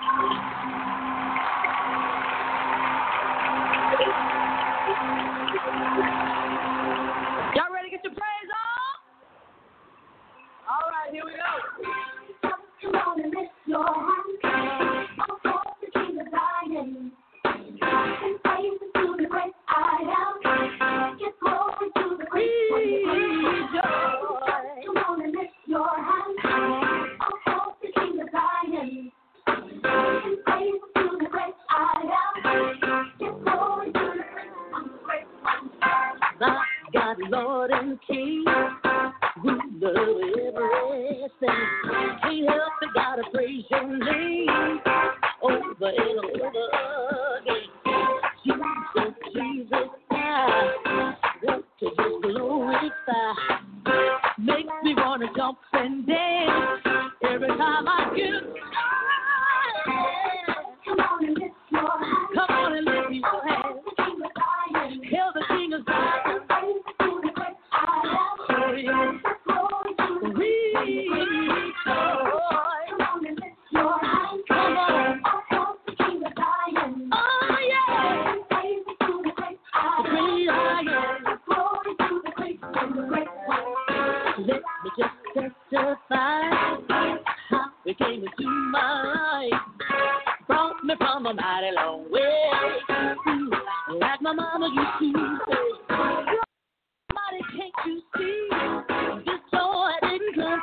Y'all ready to get your praise on? All right, here we go.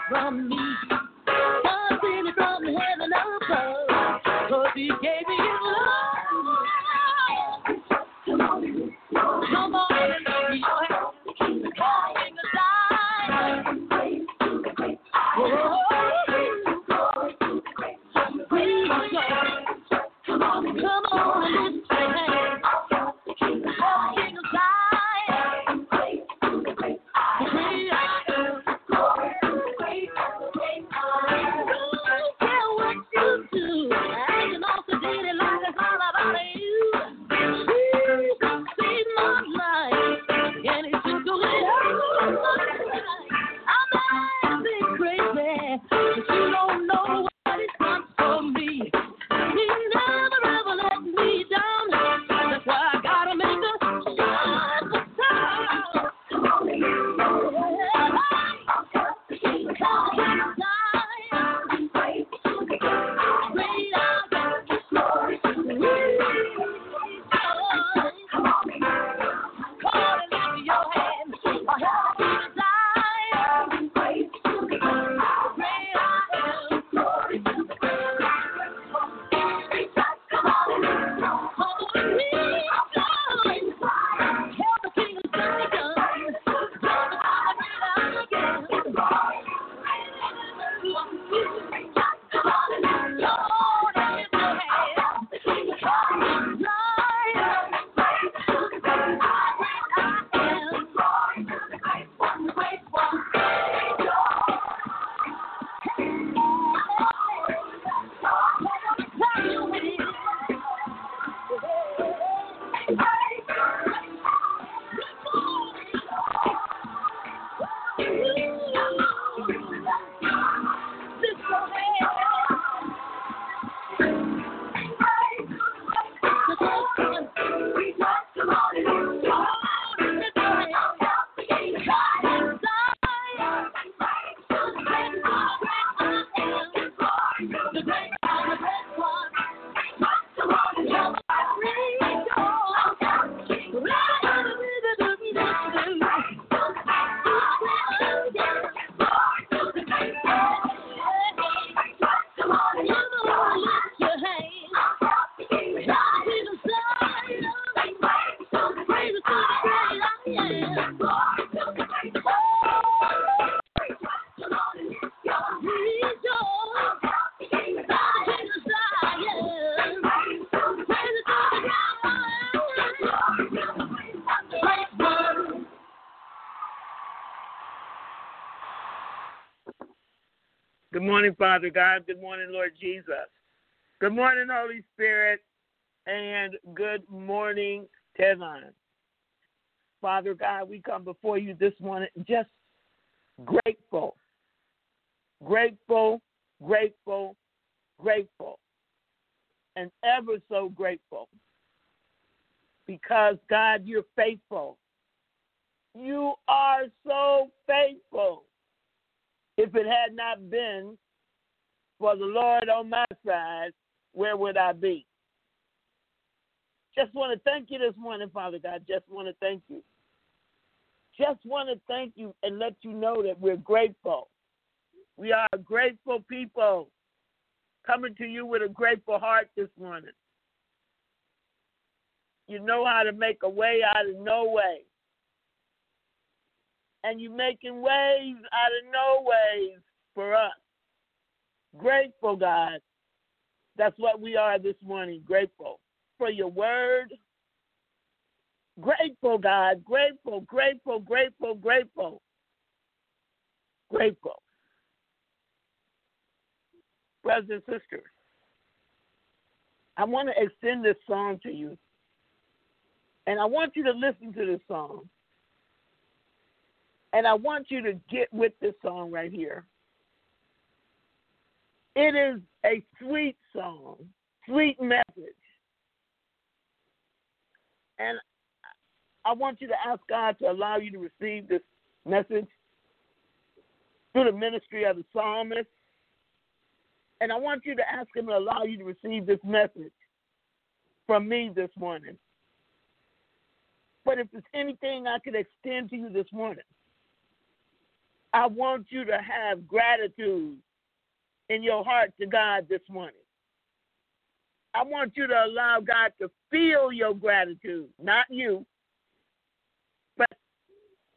from me. morning, Father God. Good morning, Lord Jesus. Good morning, Holy Spirit. And good morning, Tevon. Father God, we come before you this morning just grateful. Grateful, grateful, grateful. And ever so grateful. Because, God, you're faithful. You are so faithful. If it had not been for the Lord on my side, where would I be? Just want to thank you this morning, Father God. Just want to thank you. Just want to thank you and let you know that we're grateful. We are a grateful people coming to you with a grateful heart this morning. You know how to make a way out of no way. And you're making ways out of no ways for us. Grateful, God. That's what we are this morning. Grateful for your word. Grateful, God. Grateful, grateful, grateful, grateful. Grateful. Brothers and sisters, I want to extend this song to you. And I want you to listen to this song. And I want you to get with this song right here. It is a sweet song, sweet message. And I want you to ask God to allow you to receive this message through the ministry of the psalmist. And I want you to ask Him to allow you to receive this message from me this morning. But if there's anything I could extend to you this morning, I want you to have gratitude in your heart to God this morning. I want you to allow God to feel your gratitude, not you, but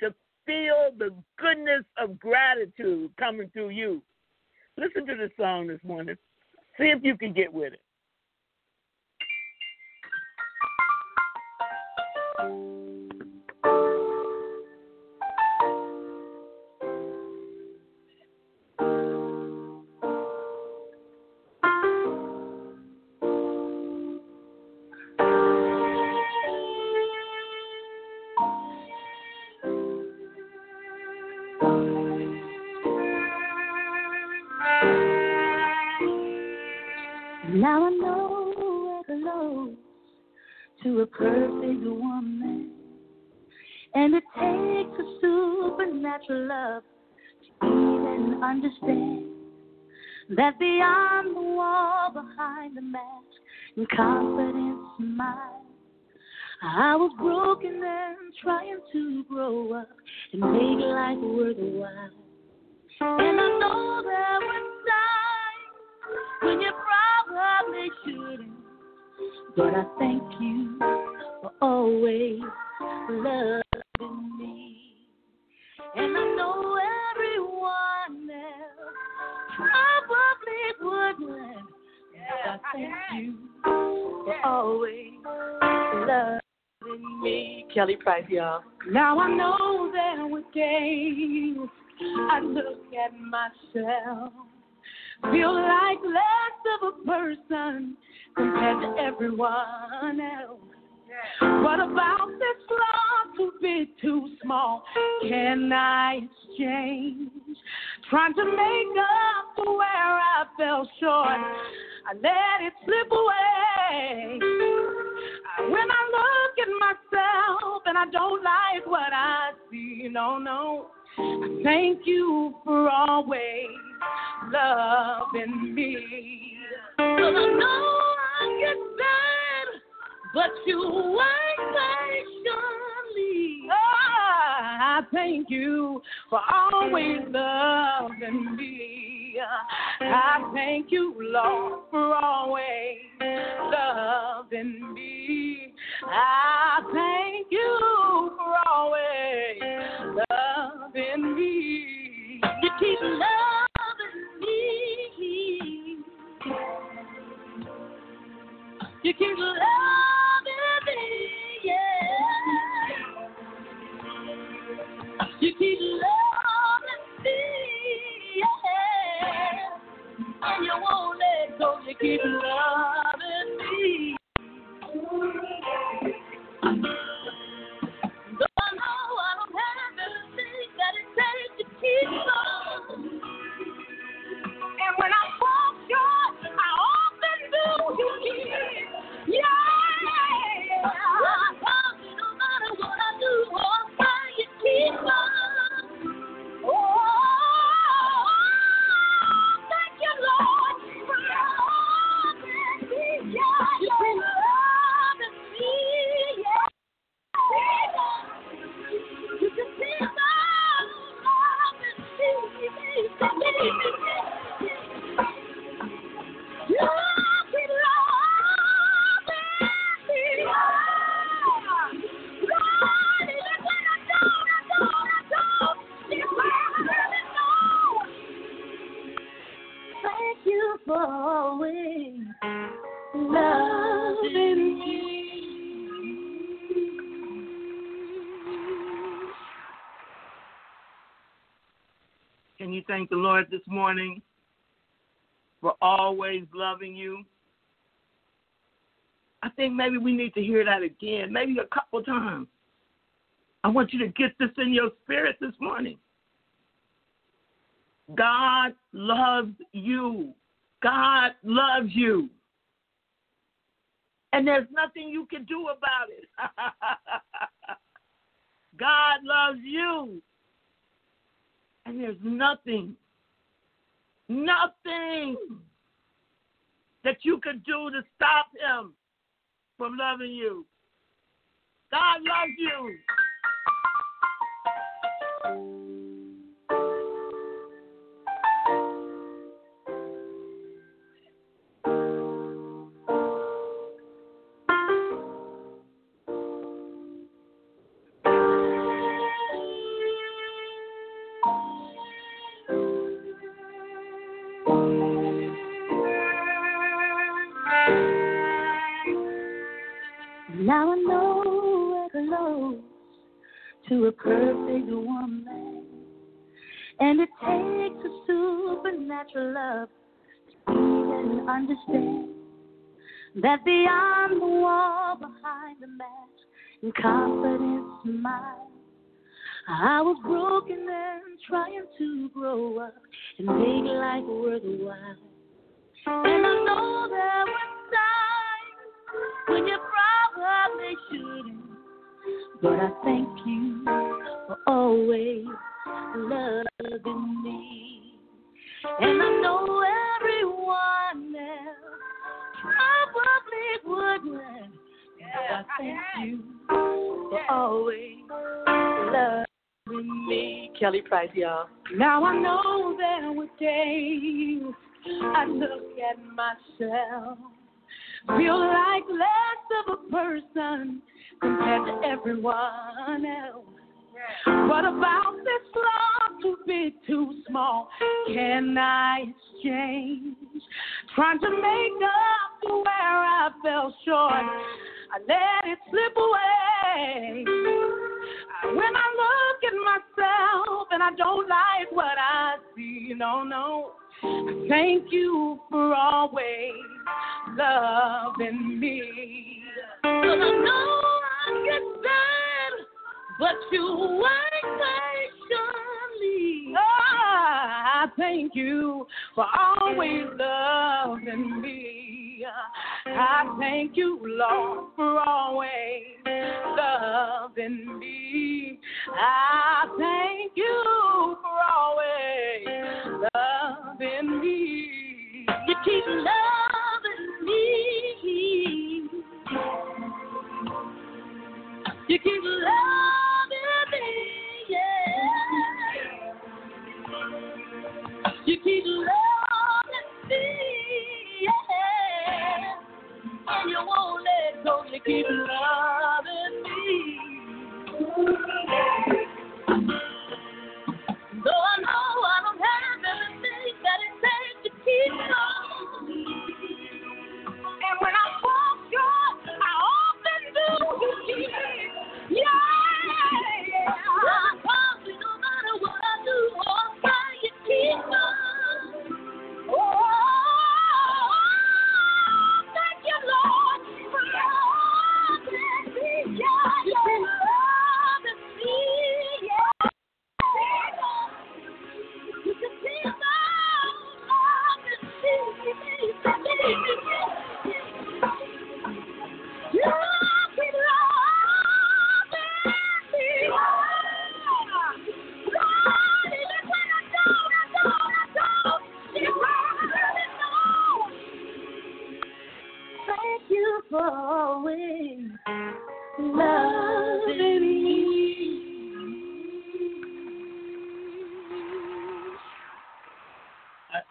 to feel the goodness of gratitude coming through you. Listen to this song this morning. See if you can get with it. Now woman. And it takes a supernatural love to even understand that beyond the wall, behind the mask, and confidence smile. I was broken and trying to grow up and make life worthwhile. And I know there were times when you probably shouldn't. But I thank you for always loving me. And I know everyone else probably wouldn't. But I thank you for always loving me. Kelly Price, y'all. Now I know there were days I look at myself, feel like less of a person compared to everyone else. What about this love too big, too small? Can I exchange? Trying to make up for where I fell short, I let it slip away. When I look at myself and I don't like what I see, no, no. Thank you for always loving me. 'Cause I know I get sad, but you wait patiently. Ah, I thank you for always loving me. I thank you, Lord, for always loving me. I thank you for always loving me. You keep loving You keep loving me, yeah. You keep loving me, yeah. And you won't let go. You keep loving thank the Lord this morning for always loving you? I think maybe we need to hear that again, maybe a couple times. I want you to get this in your spirit this morning. God loves you. God loves you. And there's nothing you can do about it. God loves you. There's nothing, nothing that you can do to stop him from loving you. God loves you. Understand that beyond the wall, behind the mask, and confidence smile, I was broken and trying to grow up and make life worthwhile. And I know there were times when you probably shouldn't. But I thank you for always loving me. And I know everyone probably wouldn't. But I thank you for always loving me. Kelly Price, y'all. Now I know there were days I look at myself, feel like less of a person compared to everyone else. What about this love too big, too small? Can I exchange? Trying to make up to where I fell short. I let it slip away. When I look at myself and I don't like what I see, no, no. Thank you for always loving me. But I know but you wait patiently. Ah, I thank you for always loving me. I thank you, Lord, for always loving me. I thank you for always loving me. You keep loving me. You keep loving You keep loving me. And you won't let go. You keep loving me.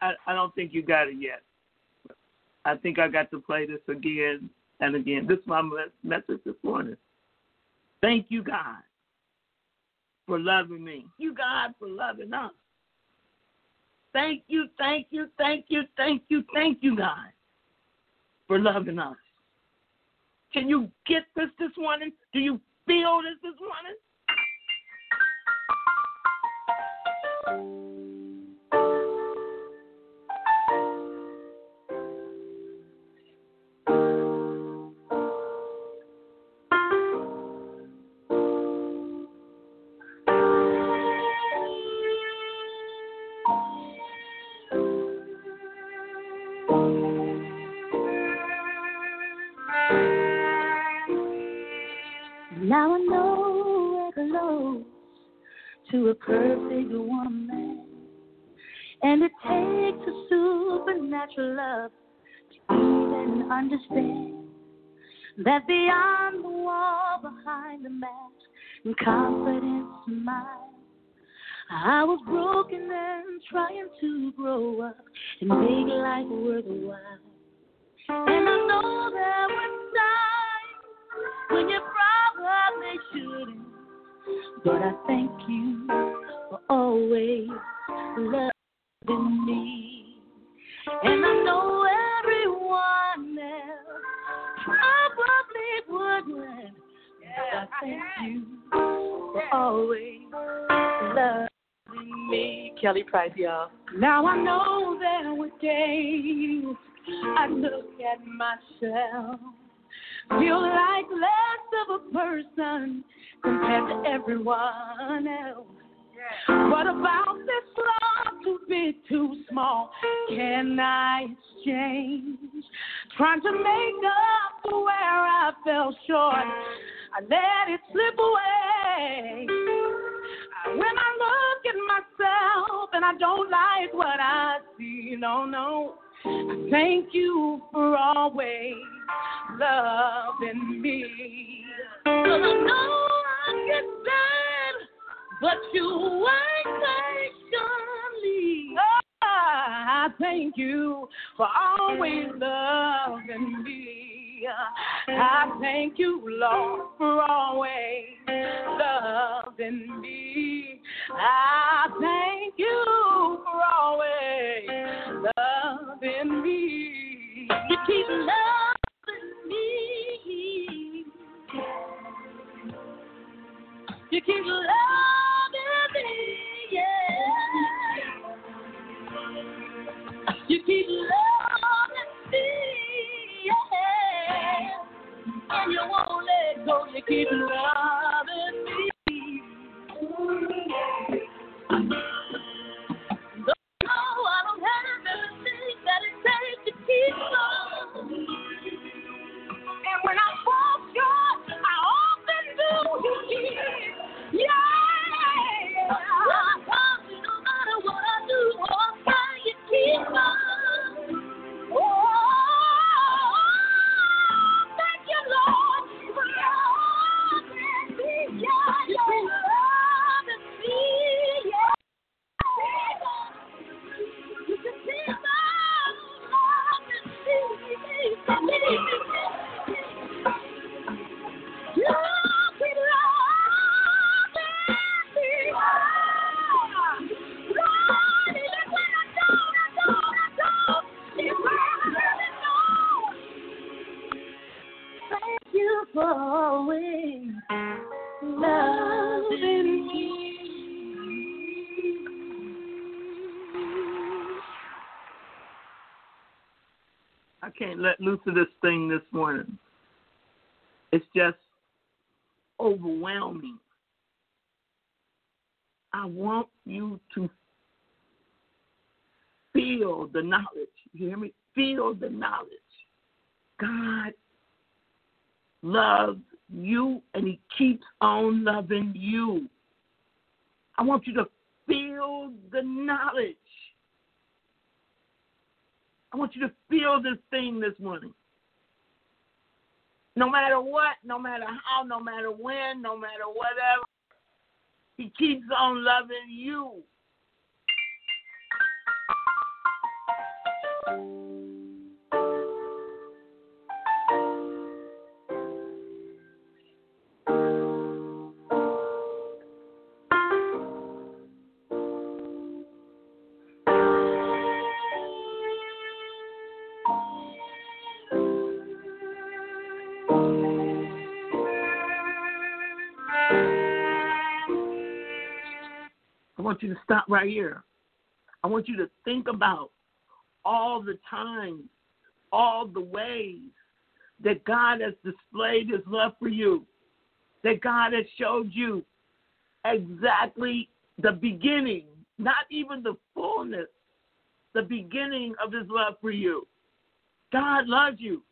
I, I, don't think you got it yet. I think I got to play this again and again. This is my message this morning. Thank you, God, for loving me. You, God, for loving us. thank you, thank you, thank you, thank you, thank you, God, for loving us. Can you get this this morning? Do you feel this this morning? Love to even understand that beyond the wall, behind the mask, and confidence smile. I was broken and trying to grow up and make life worthwhile. And I know there were times when you probably shouldn't. But I thank you for always loving me. And I know everyone else probably wouldn't. But I thank you for always loving me. Kelly Price, y'all. Now I know there were days I look at myself, feel like less of a person compared to everyone else. What about this love too big, too small? Can I exchange? Trying to make up for where I fell short. I let it slip away. When I look at myself and I don't like what I see, no, no. I thank you for always loving me. 'Cause I know I get sad, but you wait patiently. Ah, I thank you for always loving me. I thank you, Lord, for always loving me. I thank you for always loving me. You keep loving me. You keep loving keep loving me, yeah. And you won't let go. You keep loving let loose of this thing this morning. It's just overwhelming. I want you to feel the knowledge. You hear me? Feel the knowledge. God loves you and He keeps on loving you. I want you to feel the knowledge. I want you to feel this thing this morning. No matter what, no matter how, no matter when, no matter whatever, He keeps on loving you. Want you to stop right here. I want you to think about all the times, all the ways that God has displayed his love for you, that God has showed you exactly the beginning, not even the fullness, the beginning of his love for you. God loves you.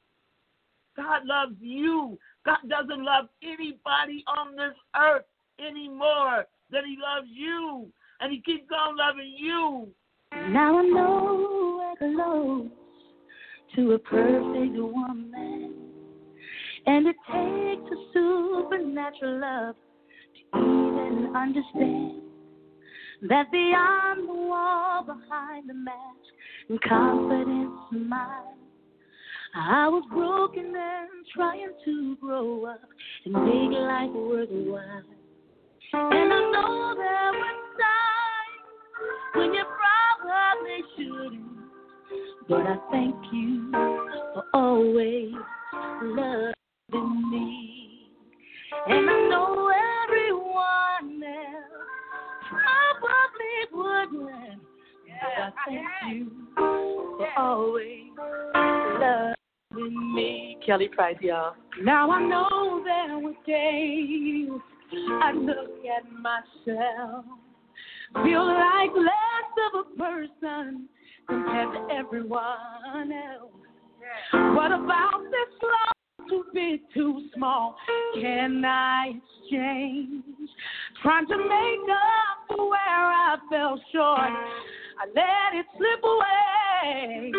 God loves you. God doesn't love anybody on this earth anymore than he loves you. And he keeps on loving you. Now I know where close to a perfect woman. And it takes a supernatural love to even understand that beyond the wall, behind the mask, and confidence in mine, I was broken and trying to grow up and make life worthwhile. And I know there were times when you probably shouldn't, but I thank you for always loving me. And I know everyone else probably wouldn't, but I thank you for always loving me. Kelly Price, y'all. Now I know there were days I look at myself, feel like less of a person compared to everyone else. What about this love too big, too small? Can I exchange? Trying to make up for where I fell short, I let it slip away.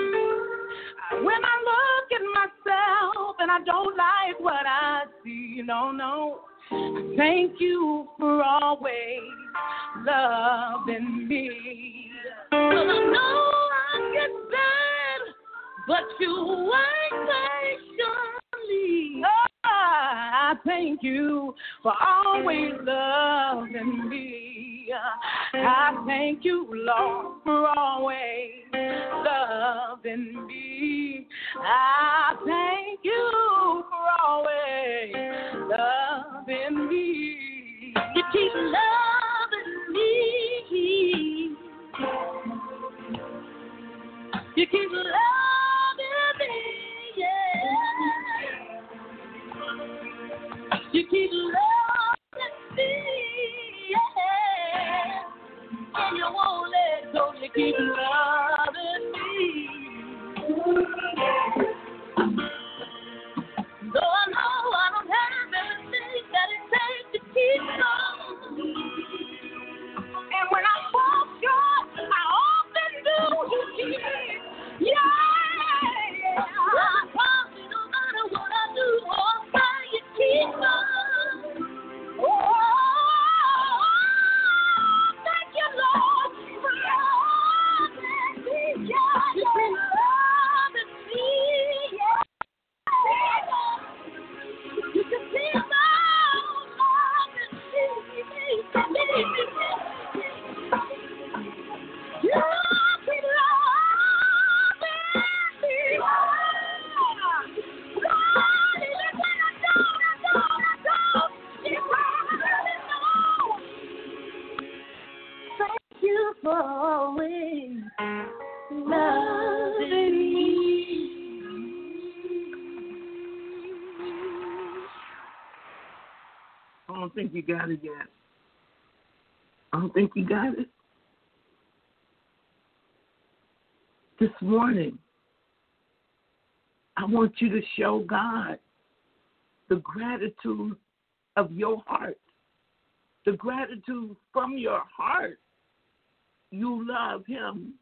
When I look at myself and I don't like what I see, no, no. I Thank you for always loving me. Well, I know I get bad, but you wait patiently. Ah, I thank you for always loving me. I thank you, Lord, for always loving me. I thank you for always loving me. You keep loving me. You keep loving Loving me, yeah. And you won't let go. You keep loving got it yet. I don't think you got it. This morning, I want you to show God the gratitude of your heart, the gratitude from your heart. You love Him.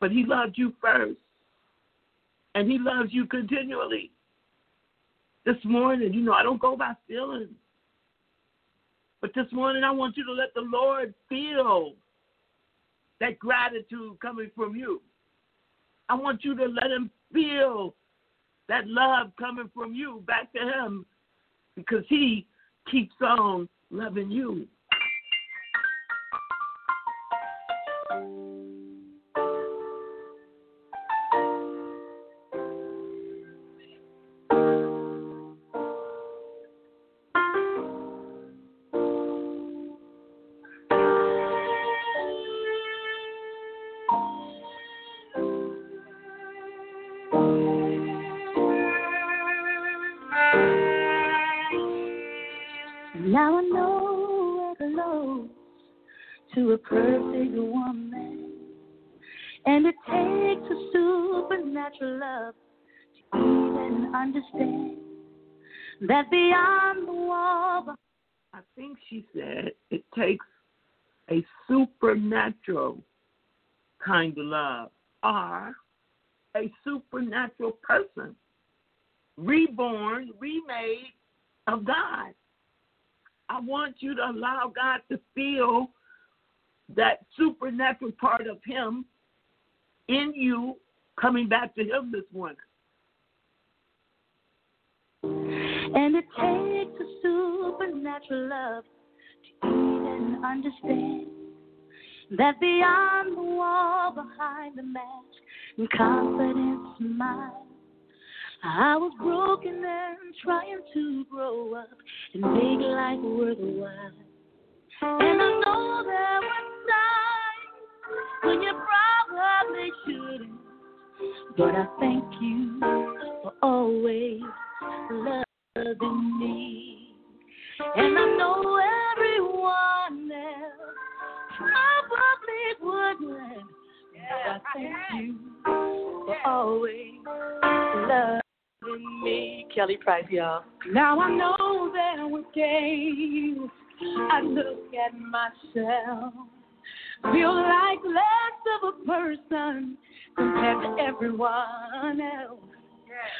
But He loved you first, and He loves you continually this morning, you know, I don't go by feelings. But this morning, I want you to let the Lord feel that gratitude coming from you. I want you to let Him feel that love coming from you back to Him because He keeps on loving you. Love to even understand that beyond the wall, I think she said it takes a supernatural kind of love or a supernatural person, reborn, remade of God. I want you to allow God to feel that supernatural part of Him in you coming back to Him this morning. And it takes a supernatural love to even understand that beyond the wall, behind the mask, confidence mine. I was broken and trying to grow up and make life worthwhile. And I know there were times when you probably shouldn't, but I thank you for always loving me. And I know everyone else probably wouldn't, but I thank you for always loving me. Kelly Price, y'all. Now I know there were days I look at myself, feel like less of a person compared to everyone else.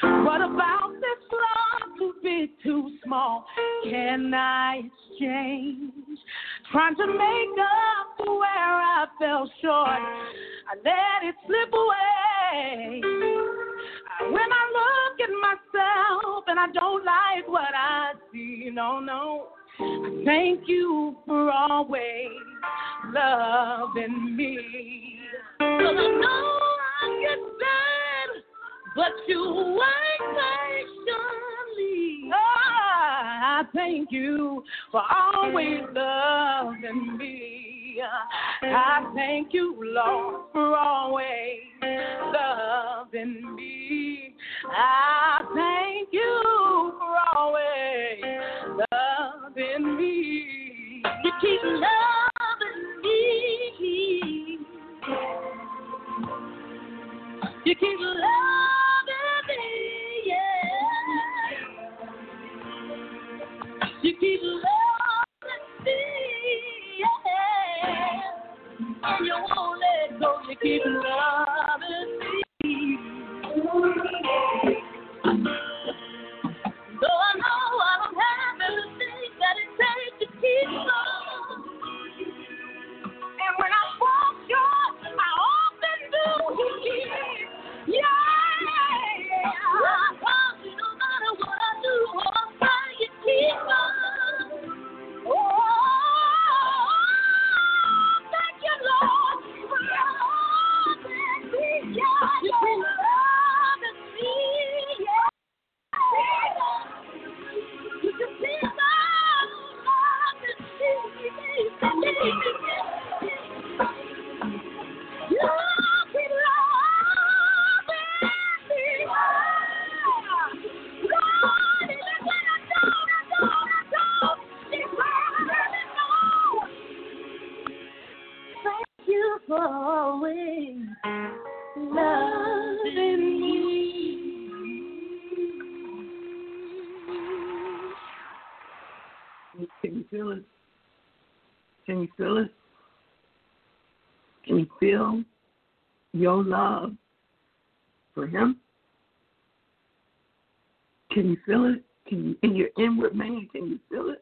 What about this love too big, too small? Can I exchange? Trying to make up for where I fell short. I let it slip away. When I look at myself and I don't like what I see, no, no. I thank you for always loving me. Cause I know But you wait patiently. Ah, I thank you for always loving me. I thank you, Lord, for always loving me. I thank you for always loving me. Keep loving You keep loving me, yeah. You keep loving me, yeah. And you won't let go. You keep loving Can you feel it? Can you feel it? Can you feel your love for him? Can you feel it? Can you in your inward man, can you feel it?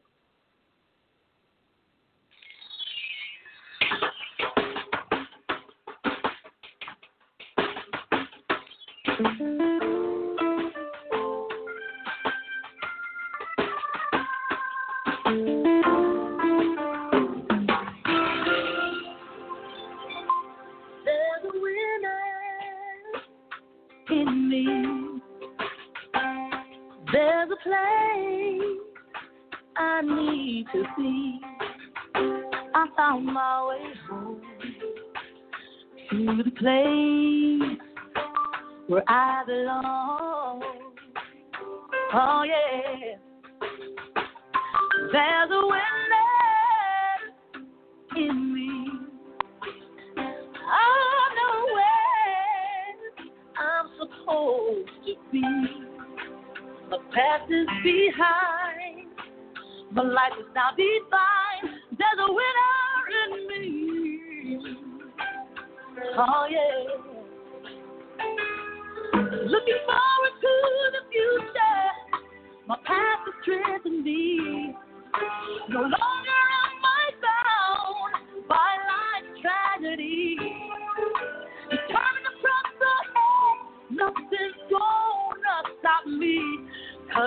To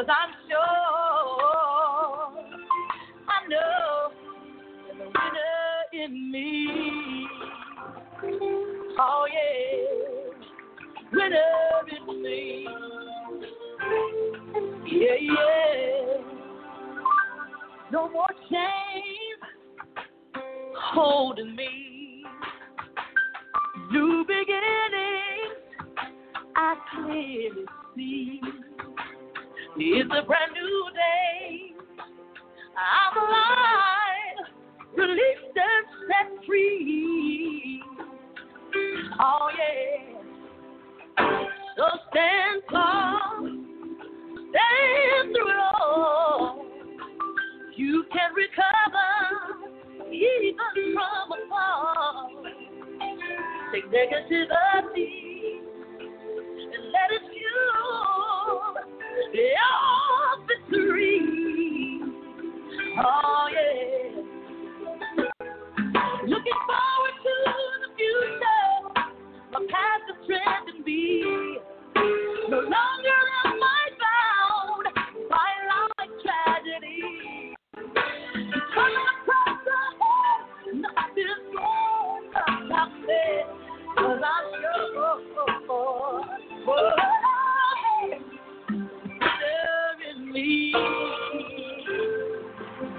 Cause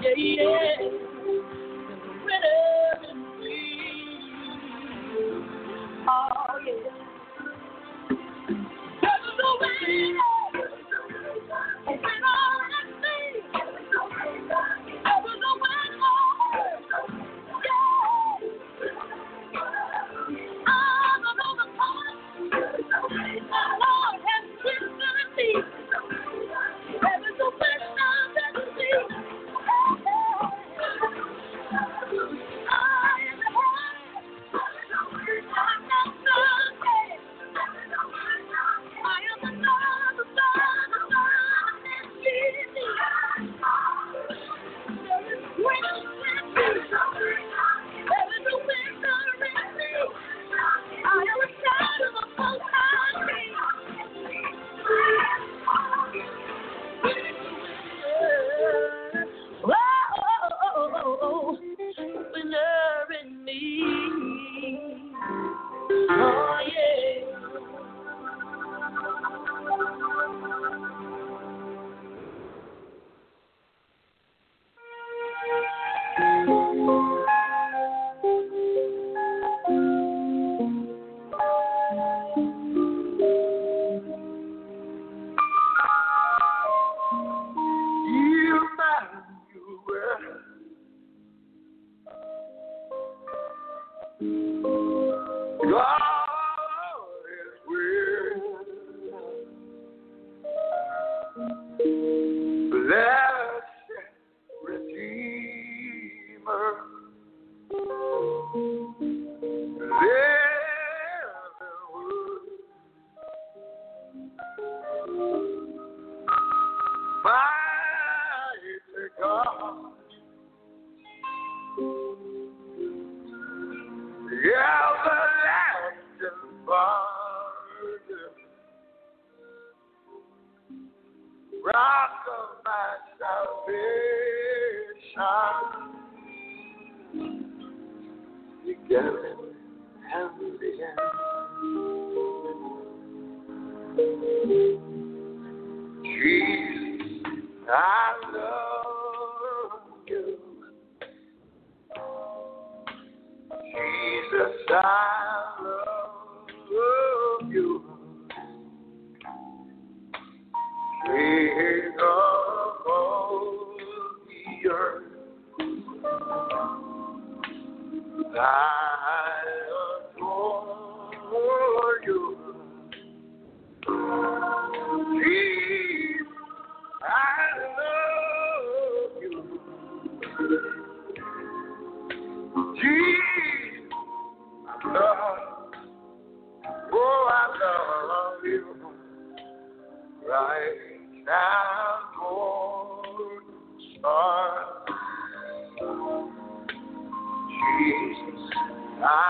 Yeah, yeah.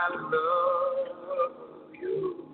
I love you.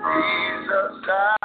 Jesus,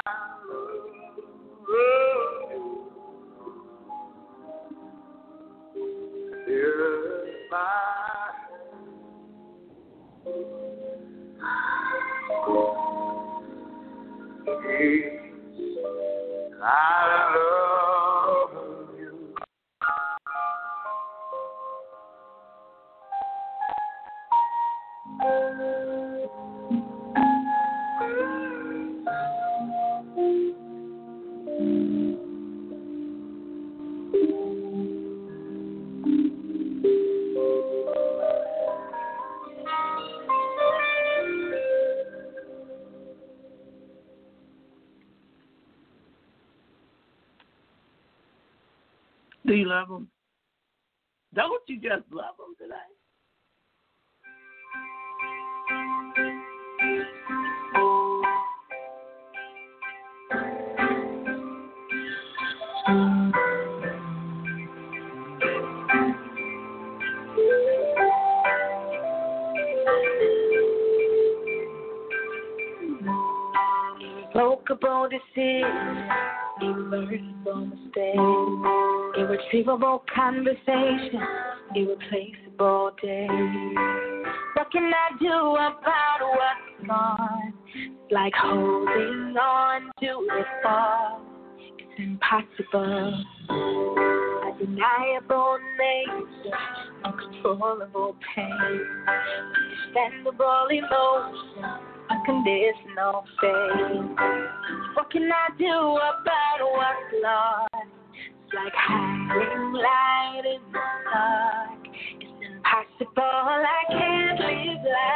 like holding on to the thought. It's impossible. Undeniable nature, uncontrollable pain, understandable emotion, unconditional faith. What can I do about what's lost? It's like hiding light in the dark. It's impossible. I can't live life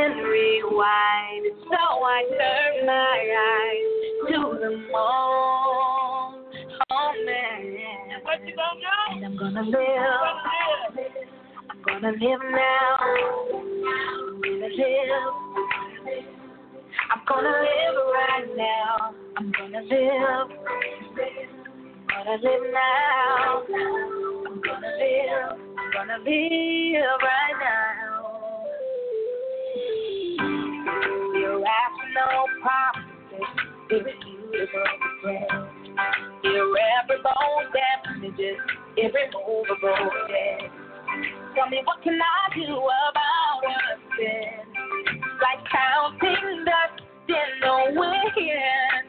in rewind. So I turn my eyes to the moon. Oh man. What you gonna do? And I'm gonna live. I'm gonna live now. I'm gonna live. I'm gonna live right now. I'm gonna live. I'm gonna live now. I'm gonna live. I'm gonna live right now. Irrational promises, irrefutable regrets, irreparable damages, irremovable debt. Tell me what can I do about a sin? Like counting dust in the wind.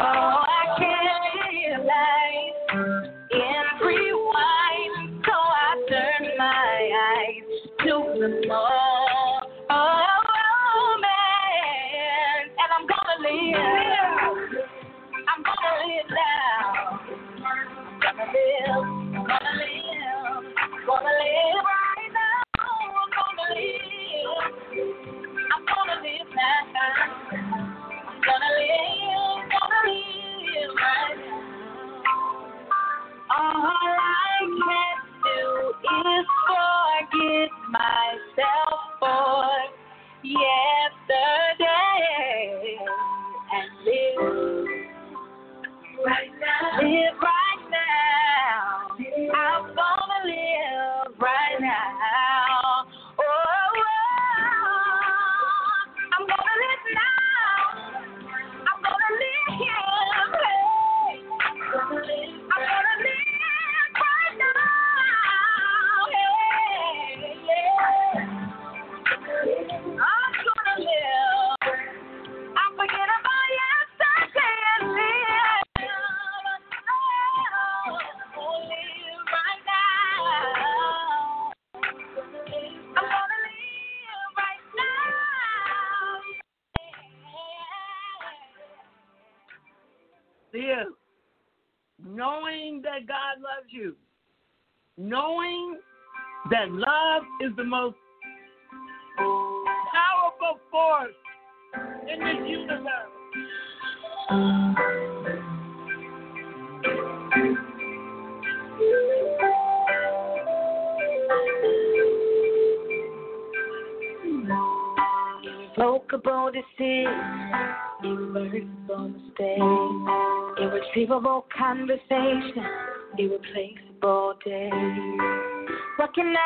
I can't live life in rewind,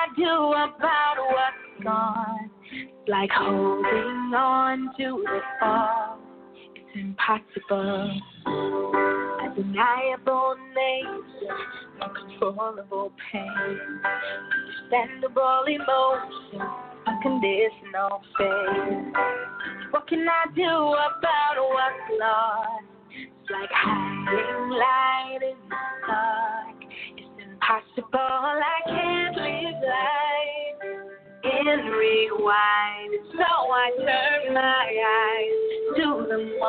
I do about what's gone? It's like holding on to the fall. It's impossible. A deniable nature, uncontrollable pain, understandable emotion, unconditional faith. What can I do about what's lost? It's like hiding light in the dark. Impossible. I can't live life in rewind. So I turn my eyes to the moon.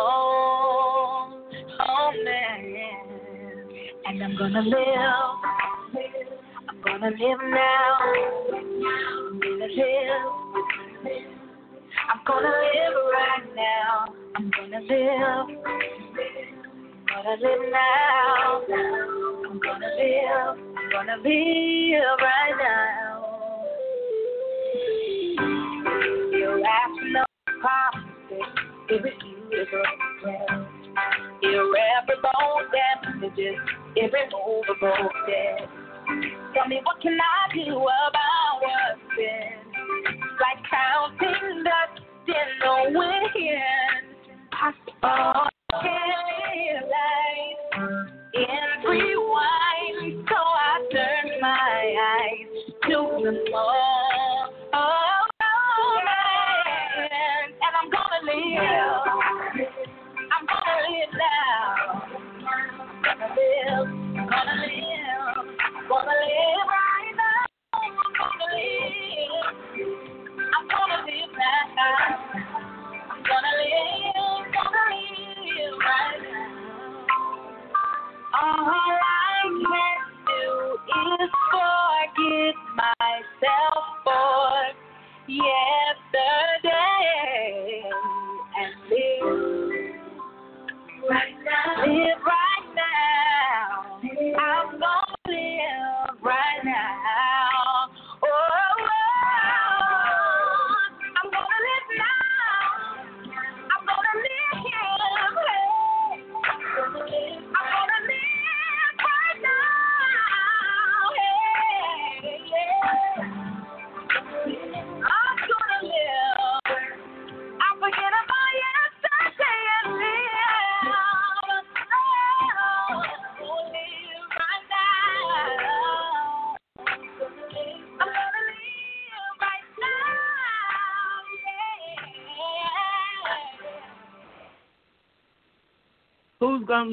Oh man, and I'm gonna live. I'm gonna live now. I'm gonna live. I'm gonna live right now. I'm gonna live. Gonna live now. I'm gonna live. I'm gonna live right now. Irrational promises, irrefutable threats, irreparable damages, irremovable debt. Tell me what can I do about what's been? Like counting dust in the wind. It's Oh, oh. Gonna live. Gonna live right now. I'm gonna live.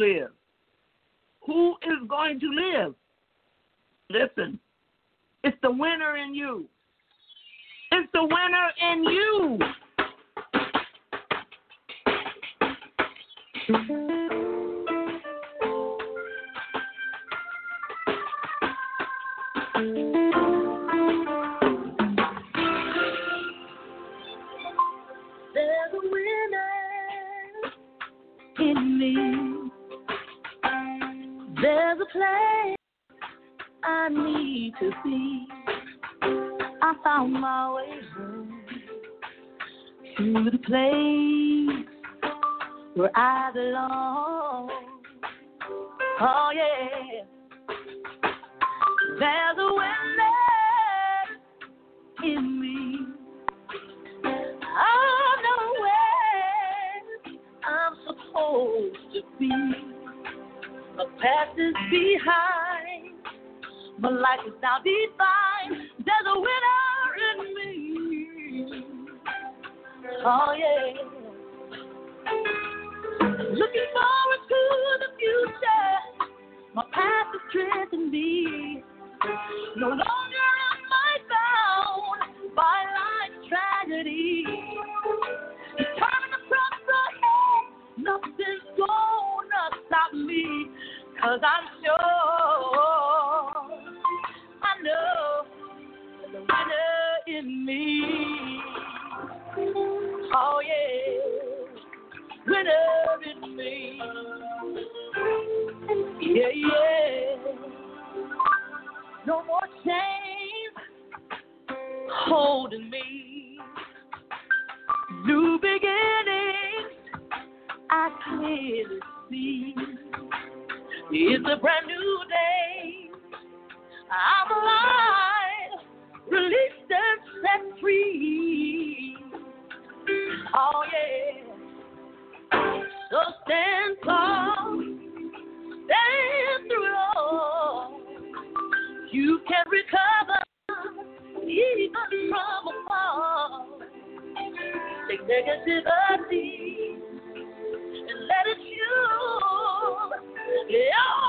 Live? There's a place I need to be. I found my way home to the place where I belong. Oh, yeah. There's a witness in me. I know where I'm supposed to be past is behind. My life is now defined. There's a winner in me. Oh, yeah. Looking forward to the future. My path is strengthening me. No longer. Stand tall, stand through it all. You can recover even from a fall. Take negativity and let it cure. Yeah.